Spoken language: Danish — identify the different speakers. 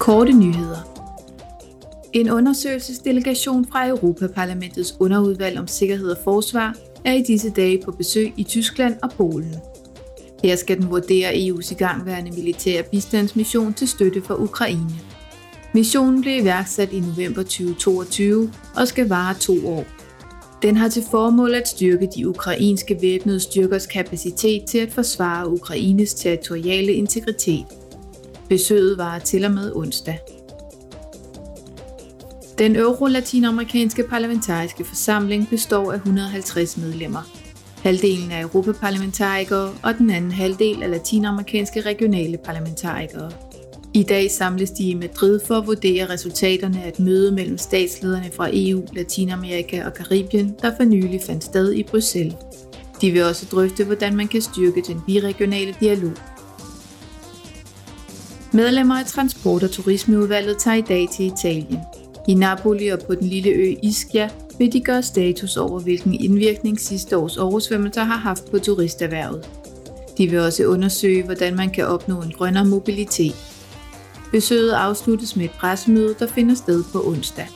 Speaker 1: Korte nyheder. En undersøgelsesdelegation fra Europaparlamentets underudvalg om sikkerhed og forsvar er i disse dage på besøg i Tyskland og Polen. Her skal den vurdere EU's igangværende militære bistandsmission til støtte for Ukraine. Missionen blev iværksat i november 2022 og skal vare to år. Den har til formål at styrke de ukrainske væbnede styrkers kapacitet til at forsvare Ukraines territoriale integritet. Besøget var til og med onsdag. Den euro-latinamerikanske parlamentariske forsamling består af 150 medlemmer. Halvdelen er europaparlamentarikere og den anden halvdel er latinamerikanske regionale parlamentarikere. I dag samles de i Madrid for at vurdere resultaterne af et møde mellem statslederne fra EU, Latinamerika og Karibien, der for nylig fandt sted i Bruxelles. De vil også drøfte, hvordan man kan styrke den biregionale dialog. Medlemmer af Transport- og Turismeudvalget tager i dag til Italien. I Napoli og på den lille ø Ischia vil de gøre status over, hvilken indvirkning sidste års oversvømmelser har haft på turisterhvervet. De vil også undersøge, hvordan man kan opnå en grønnere mobilitet. Besøget afsluttes med et pressemøde, der finder sted på onsdag.